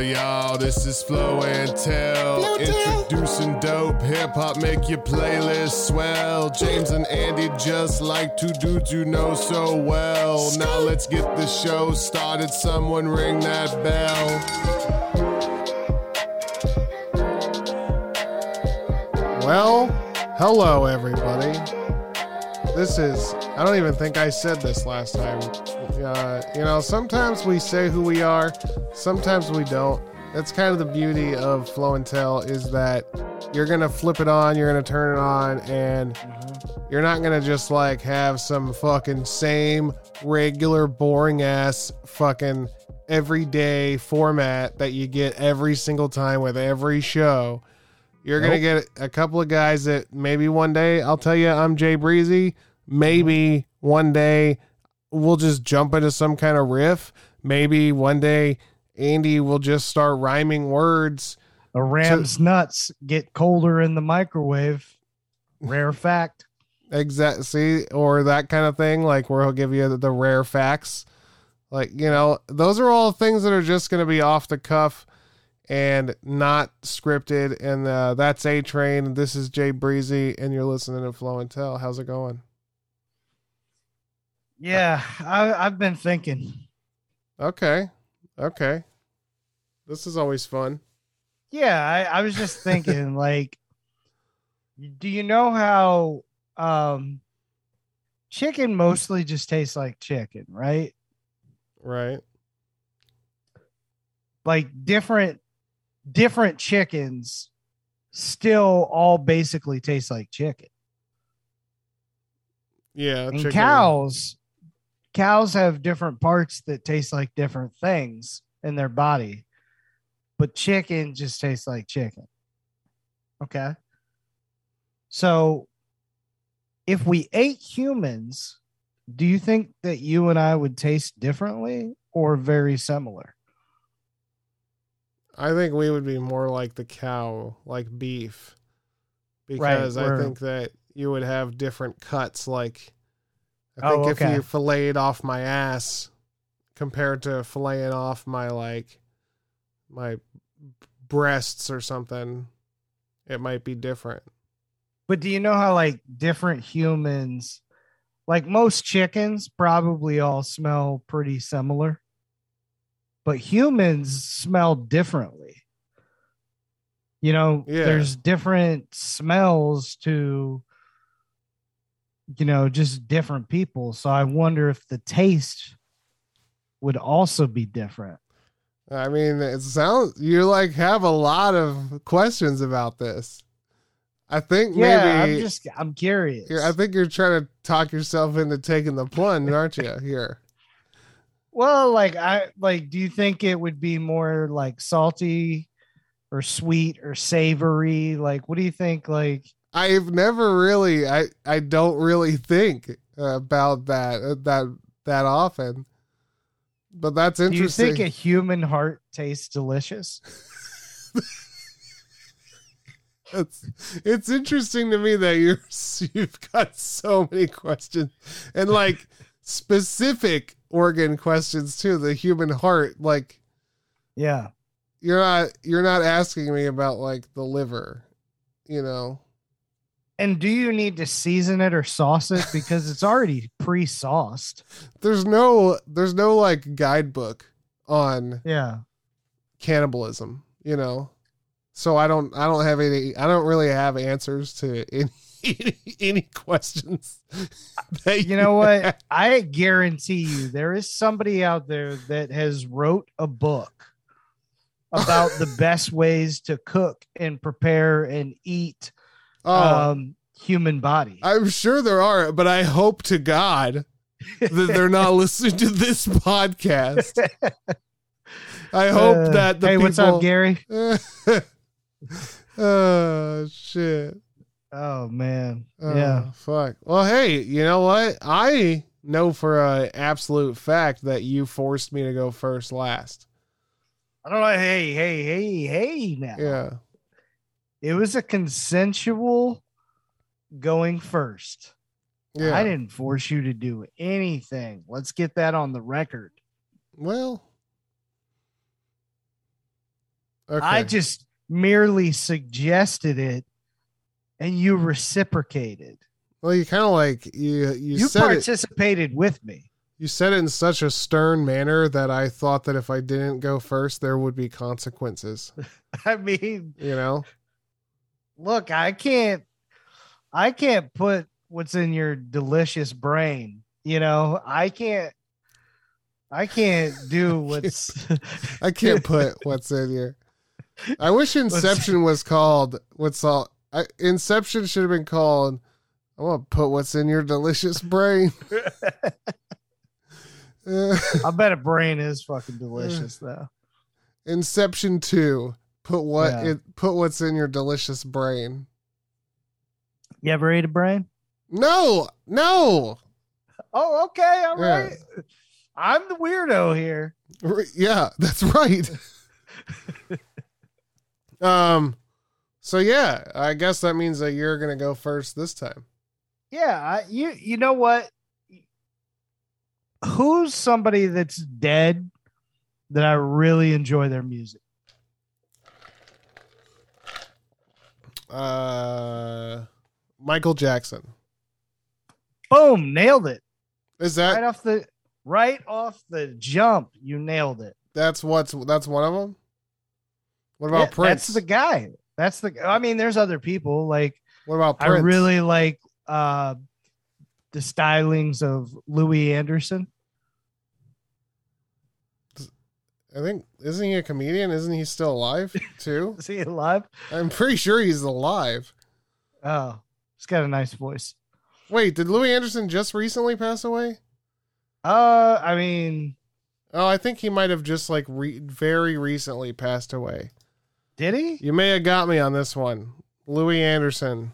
Y'all, this is Flow and Tell. Introducing dope hip hop, make your playlist swell. James and Andy just like two dudes you know so well. Now let's get the show started. Someone ring that bell. Well, hello everybody. This is I don't even think I said this last time. Uh, you know, sometimes we say who we are, sometimes we don't. That's kind of the beauty of Flow and Tell is that you're gonna flip it on, you're gonna turn it on, and you're not gonna just like have some fucking same regular boring ass fucking everyday format that you get every single time with every show. You're gonna get a couple of guys that maybe one day I'll tell you I'm Jay Breezy. Maybe one day we'll just jump into some kind of riff. Maybe one day Andy will just start rhyming words. A ram's nuts get colder in the microwave. Rare fact. Exact see, or that kind of thing, like where he'll give you the, the rare facts. Like, you know, those are all things that are just gonna be off the cuff and not scripted. And uh, that's A Train. This is Jay Breezy, and you're listening to Flow and Tell. How's it going? Yeah, I, I've been thinking. Okay. Okay. This is always fun. Yeah, I, I was just thinking, like, do you know how um chicken mostly just tastes like chicken, right? Right. Like different different chickens still all basically taste like chicken. Yeah. and chicken- cows cows have different parts that taste like different things in their body but chicken just tastes like chicken okay so if we ate humans do you think that you and i would taste differently or very similar I think we would be more like the cow, like beef, Right, because I think that you would have different cuts. Like, I Oh, think if okay. you filleted off my ass compared to filleting off my like my breasts or something, it might be different. But do you know how like different humans, like most chickens, probably all smell pretty similar, but humans smell differently. You know, Yeah. there's different smells to, you know, just different people. So I wonder if the taste would also be different. I mean, it sounds you like have a lot of questions about this. I think Yeah, maybe I'm just I'm curious. I think you're trying to talk yourself into taking the plunge, aren't you? Here. Well, like I like do you think it would be more like salty or sweet or savory? Like what do you think like I've never really I I don't really think about that uh, that that often. But that's do you think a human heart tastes delicious? it's, it's interesting to me that you're you've got so many questions and like specific organ questions too. The human heart, like Yeah. you're not you're not asking me about like the liver, you know. And do you need to season it or sauce it because it's already pre-sauced? There's no there's no like guidebook on Yeah. cannibalism, you know. So I don't I don't have any I don't really have answers to any any, questions. that You know what? I guarantee you there is somebody out there that has wrote a book about the best ways to cook and prepare and eat Oh, um human body. I'm sure there are, but I hope to God that they're not listening to this podcast. I hope Uh, that the hey, people. what's up, Gary? oh shit. Oh man, Oh, yeah. Fuck. Well, hey, you know what? I know for a absolute fact that you forced me to go first last. I don't know. Hey, hey, hey, hey. Now, Yeah. It was a consensual going first. Yeah. I didn't force you to do anything. Let's get that on the record. Well. Okay. I just merely suggested it, and you reciprocated. well, you kind of like you you, You, said it. participated with me. You said it in such a stern manner that I thought that if I didn't go first, there would be consequences. I mean, You know? Look, I can't, I can't put what's in your delicious brain. You know, I can't, I can't do what's. I can't put what's in here. I wish Inception was called what's all. I, Inception should have been called. I want to put what's in your delicious brain. I bet a brain is fucking delicious though. Inception two. Put what Yeah. it. Put what's in your delicious brain. You ever ate a brain? No, no. Oh, okay, all Yeah. right. I'm the weirdo here. Yeah, that's right. um. So yeah, I guess that means that you're gonna go first this time. Yeah, I, you you know what? Who's somebody that's dead that I really enjoy their music? Uh, Michael Jackson. Boom, nailed it. Is that right off the right off the jump, you nailed it. that's what's that's one of them? What about Yeah, Prince? That's the guy. That's the. I mean, there's other people like what about Prince? I really like uh the stylings of Louie Anderson. I think isn't he a comedian? Isn't he still alive too? Is he alive? I'm pretty sure he's alive. Oh, he's got a nice voice. Wait, did Louie Anderson just recently pass away? Uh, I mean, Oh, I think he might have just like re- very recently passed away. did he? You may have got me on this one. Louie Anderson.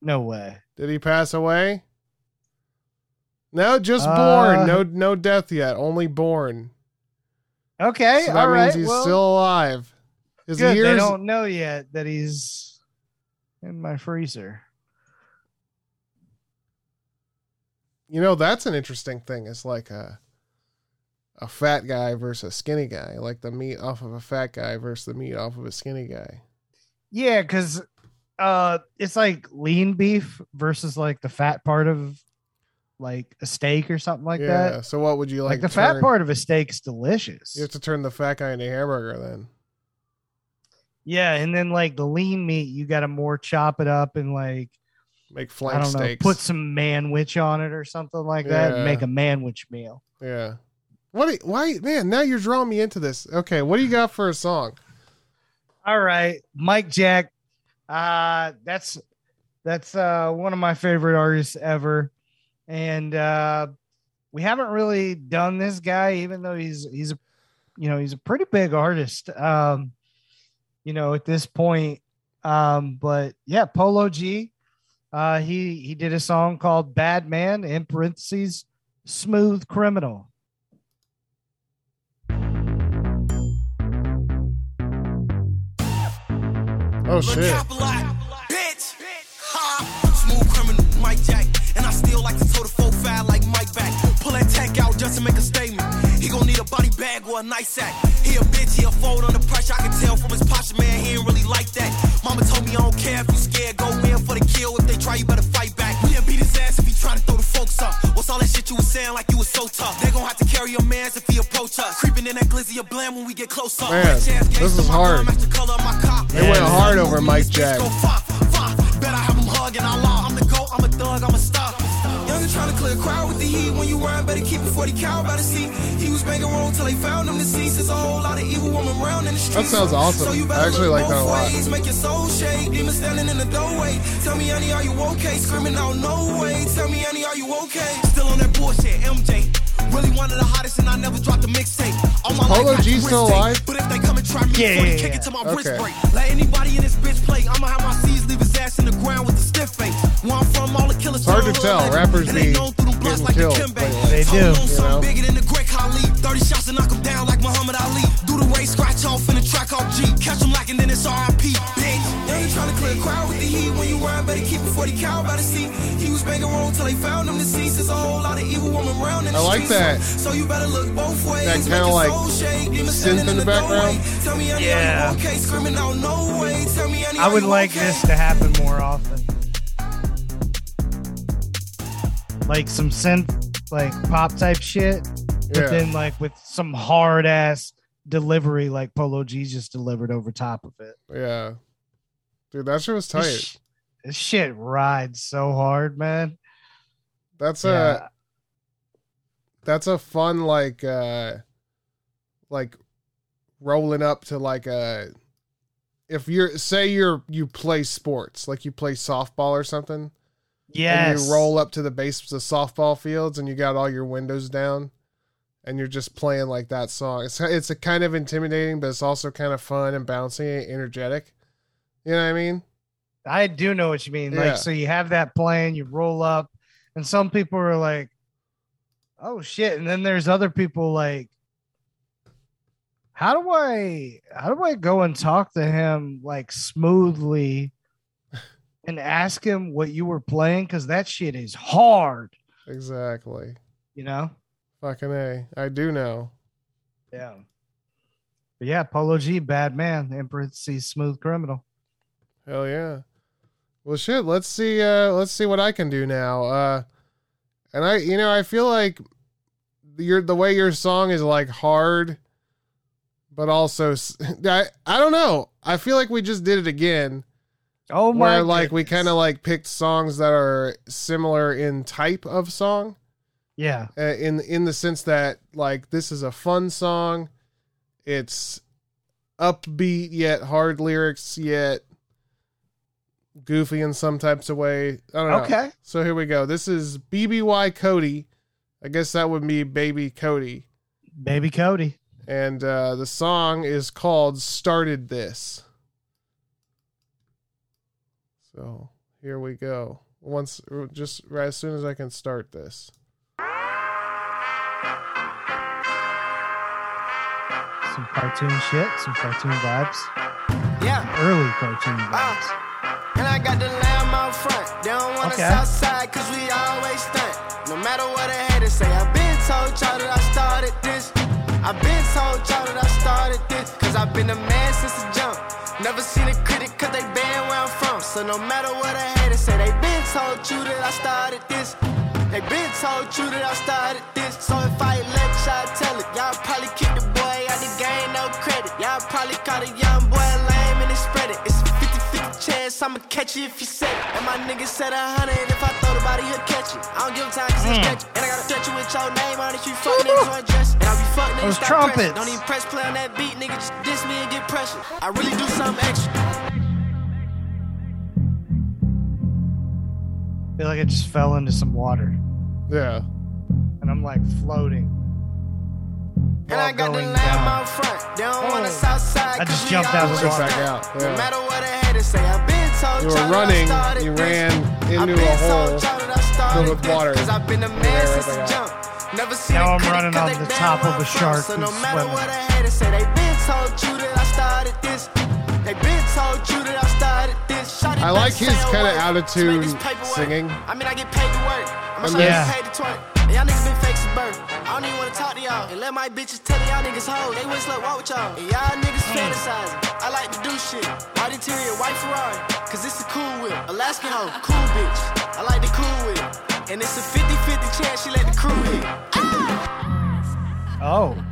No way. Did he pass away? No, just Uh, born. No no death yet. Only born. Okay, so that all means right. he's well, still alive. His good. They years don't know yet that he's in my freezer. You know, that's an interesting thing. It's like a a fat guy versus a skinny guy, like the meat off of a fat guy versus the meat off of a skinny guy. Yeah, because uh, it's like lean beef versus like the fat part of like a steak or something like yeah. that. So what would you Like, like? the fat part of a steak's delicious. You have to turn the fat guy into hamburger then. Yeah, and then like the lean meat, you got to more chop it up and like Make I flank don't know, put some manwich on it or something like that, and make a manwich meal. yeah. What? you- why, man? Now you're drawing me into this. Okay, what do you got for a song? All right, Mike Jack. Uh that's that's uh one of my favorite artists ever. And uh we haven't really done this guy even though he's he's a you know, he's a pretty big artist. Um you know, at this point um but yeah, Polo G uh he he did a song called Bad Man in parentheses Smooth Criminal. Oh shit! Still like to toe the full file like Mike back. Pull that tech out just to make a statement. He gon' need a body bag or a nice sack. He a bitch, he a fold under pressure. I can tell from his posture, man, he ain't really like that. Mama told me I don't care if you scared. Go in for the kill. If they try, you better fight back. We beat his ass if he try to throw the folks up. What's all that shit you was saying like you was so tough? They gon' have to carry your mans if he approach us. Creeping in that glizzy of blam when we get close up. Man, this is hard. gun the color of my car. They went hard over Mike Jack. Go fuck, fuck. Bet I have him hugging I law. I'm the goat, I'm a thug, I'm a star. And trying to clear a crowd with the heat. When you rhyme, better keep it 40 cal by the seat. He was making wrong till they found him deceased. There's a whole lot of evil woman around in the streets. sounds awesome. So you I better actually look like that a lot. ways. Make your soul shake. Demon standing in the doorway. Tell me, honey, are you okay? Screaming out, no way. Tell me, honey, are you okay? Still on that bullshit, MJ. Really one of the hottest, and I never dropped a mixtape. All my Polo life, G still alive? But if they come and try me, Yeah, before they yeah, kick it to my Okay. wrist break. Let anybody in this bitch play. I'ma have my his ass in the ground with a stiff face. Where I'm from, all the killers. It's hard to tell. Rappers be through them blunts getting like the killed lately. They do. You know? bigger than the Great Khali. 30 shots and knock him down like Muhammad Ali. Do the race, scratch off in the track off G. Catch him like and then it's RIP. Bitch, they ain't trying to clear a crowd with the heat. When you rhyme, better keep it 40 cal by the seat. He was banging wrong till they found him deceased. There's a whole lot of evil woman the I like that. So you better look both ways. That kinda like soul synth in the background. doorway. Tell me, honey, Yeah. are you okay? Screaming out, no way. Tell me, honey, I would like this to happen more often. Like some synth, like pop type shit, but Yeah. then like with some hard ass delivery, like Polo G just delivered over top of it. Yeah. Dude, that shit was This, tight. sh- this shit rides so hard, man. That's a Yeah. That's a fun like uh like rolling up to like a if you're say you're you play sports like you play softball or something Yes. and you roll up to the base of the softball fields and you got all your windows down and you're just playing like that song it's it's a kind of intimidating but it's also kind of fun and bouncy and energetic you know what i mean I do know what you mean. Yeah. Like, so you have that playing, you roll up, and some people are like, "Oh shit!" And then there's other people like, "How do I, how do I go and talk to him like smoothly, and ask him what you were playing? Because that shit is hard, exactly you know." fucking a i do know Yeah. But yeah, Polo G, bad man. In parentheses, smooth criminal. Hell yeah. Well shit, let's see uh let's see what I can do now. Uh and I you know, I feel like your the way your song is like hard but also I, I don't know. I feel like we just did it again Oh my! where like we kind of like picked songs that are similar in type of song yeah. uh, in in the sense that like this is a fun song. It's upbeat yet hard lyrics yet goofy in some types of way. I don't know. Okay. So here we go. This is BBY Cody. I guess that would be Baby Cody. Baby Cody. And uh, the song is called Started This. So here we go. Once, just right as soon as I can start this. Some cartoon shit, some cartoon vibes. Yeah. Early cartoon vibes. And I got the lamb out front. They don't want Okay. us outside cause we always stunt. No matter what a hater say, I've been told y'all that I started this. I've been told y'all that I started this. Cause I've been a man since the jump. Never seen a critic cause they been where I'm from. So no matter what a hater say, they been told you that I started this. They been told you that I started this. So if I let y'all tell it, y'all 50 I'ma catch you if you said it. And my nigga said a hundred, if I throw the body, he'll catch it. I don't give him time cause he'll stretch it. And I gotta stretch you with your name on it, you fuck niggas on dress. And I be fuck niggas, Those stop trumpets. pressing. Don't even press play on that beat, nigga, just diss me and get pressure. I really do something extra. I feel like I just fell into some water Yeah. and I'm like floating. And I while got the going lamb out front. They don't Oh. want us oh. outside. I just 'cause we jumped out of always the Jump water. back out. No matter what a hater say, I've been told You y'all were running, you ran into a told hole I started filled with this, water. Cause I've been a Yeah, man right since back the out. jump. Never seen Now a I'm running running 'cause on the top of a shark So no who's matter swimming. what a hater say, they been told you that I started this. They been told you that I started this. Shawty I like his kinda attitude make this paperwork. singing. I mean, I get paid to work. I'm And sure you this- get paid to twerk. And y'all niggas been fake since birth. I don't even wanna talk to y'all. And let my bitches tell y'all niggas hoes. They wish luck walk with y'all. And y'all niggas mm. fantasizing. I like to do shit. White interior, white Ferrari. Cause it's a cool whip. Alaskan hoe, cool bitch. I like the cool whip. And it's a 50-50 chance she let the crew hit. Oh. Oh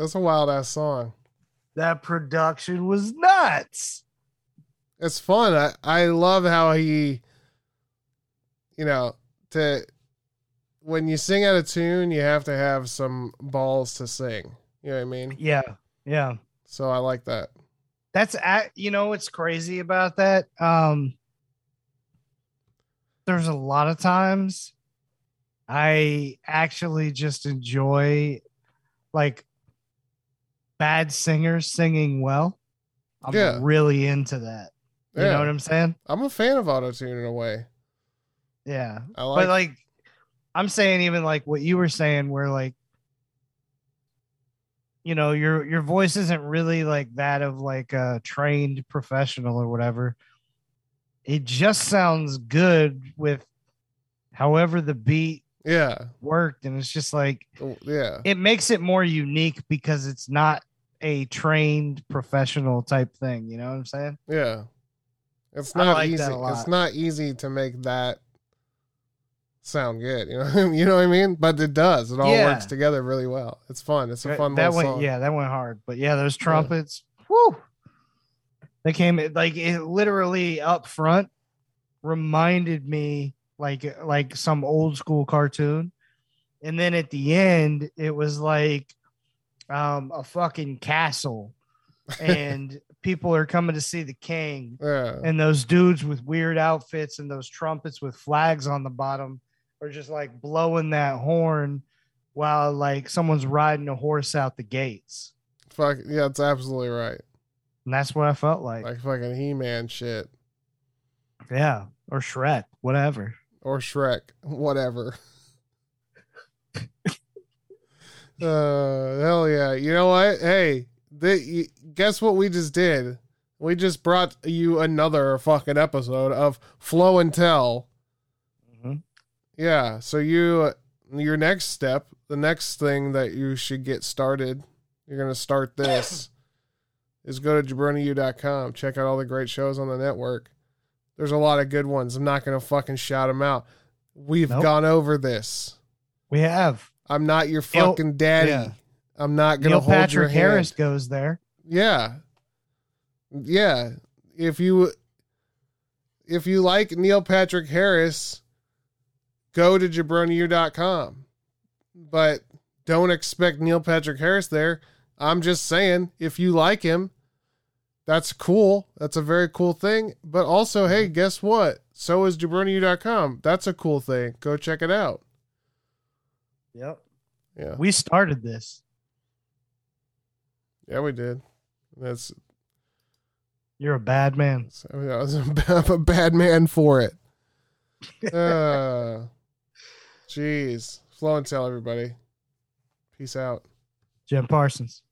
That's a wild ass song. That production was nuts. It's fun. I, I love how he, you know, to when you sing out of tune, you have to have some balls to sing. You know what I mean? Yeah. Yeah. So I like that. That's at you know what's crazy about that? Um there's a lot of times I actually just enjoy like bad singers singing well. I'm Yeah. really into that. You Yeah. know what I'm saying? I'm a fan of auto tune in a way. Yeah. I like but like I'm saying even like what you were saying where like you know your your voice isn't really like that of like a trained professional or whatever. It just sounds good with however the beat yeah. worked and it's just like Oh, Yeah. it makes it more unique because it's not a trained professional type thing, you know what I'm saying? Yeah. It's not like easy. that a lot. It's not easy to make that sound good. You know, you know what I mean? But it does. It all Yeah. works together really well. It's fun. It's a fun that went song. yeah that went hard but yeah those trumpets whoo they came like it literally up front reminded me like like some old school cartoon and then at the end it was like um a fucking castle and people are coming to see the king Yeah. and those dudes with weird outfits and those trumpets with flags on the bottom are just like blowing that horn while like someone's riding a horse out the gates. Fuck yeah, that's absolutely right. And that's what I felt like. Like fucking He Man shit. yeah. Or Shrek, whatever. Or Shrek. Whatever. uh hell yeah. You know what? Hey, the, guess what we just did? We just brought you another fucking episode of Flow and Tell. Mhm. Yeah. So you your next step, the next thing that you should get started, you're gonna start this, is go to jabroniu.com. Check out all the great shows on the network. There's a lot of good ones. I'm not gonna fucking shout them out. We've Nope. gone over this. We have I'm not your Neil- fucking daddy. yeah. I'm not gonna Neil hold your Patrick hand. Harris goes there. Yeah. Yeah. If you if you like Neil Patrick Harris, go to jabroniu.com. But don't expect Neil Patrick Harris there. I'm just saying, if you like him, that's cool. That's a very cool thing. But also, hey, guess what? So is jabroniu.com. That's a cool thing. Go check it out. Yep. Yeah. We started this. Yeah, we did. That's You're a bad man. So, I was a bad man for it. Uh, jeez. Flow and tell everybody. Peace out. Jim Parsons.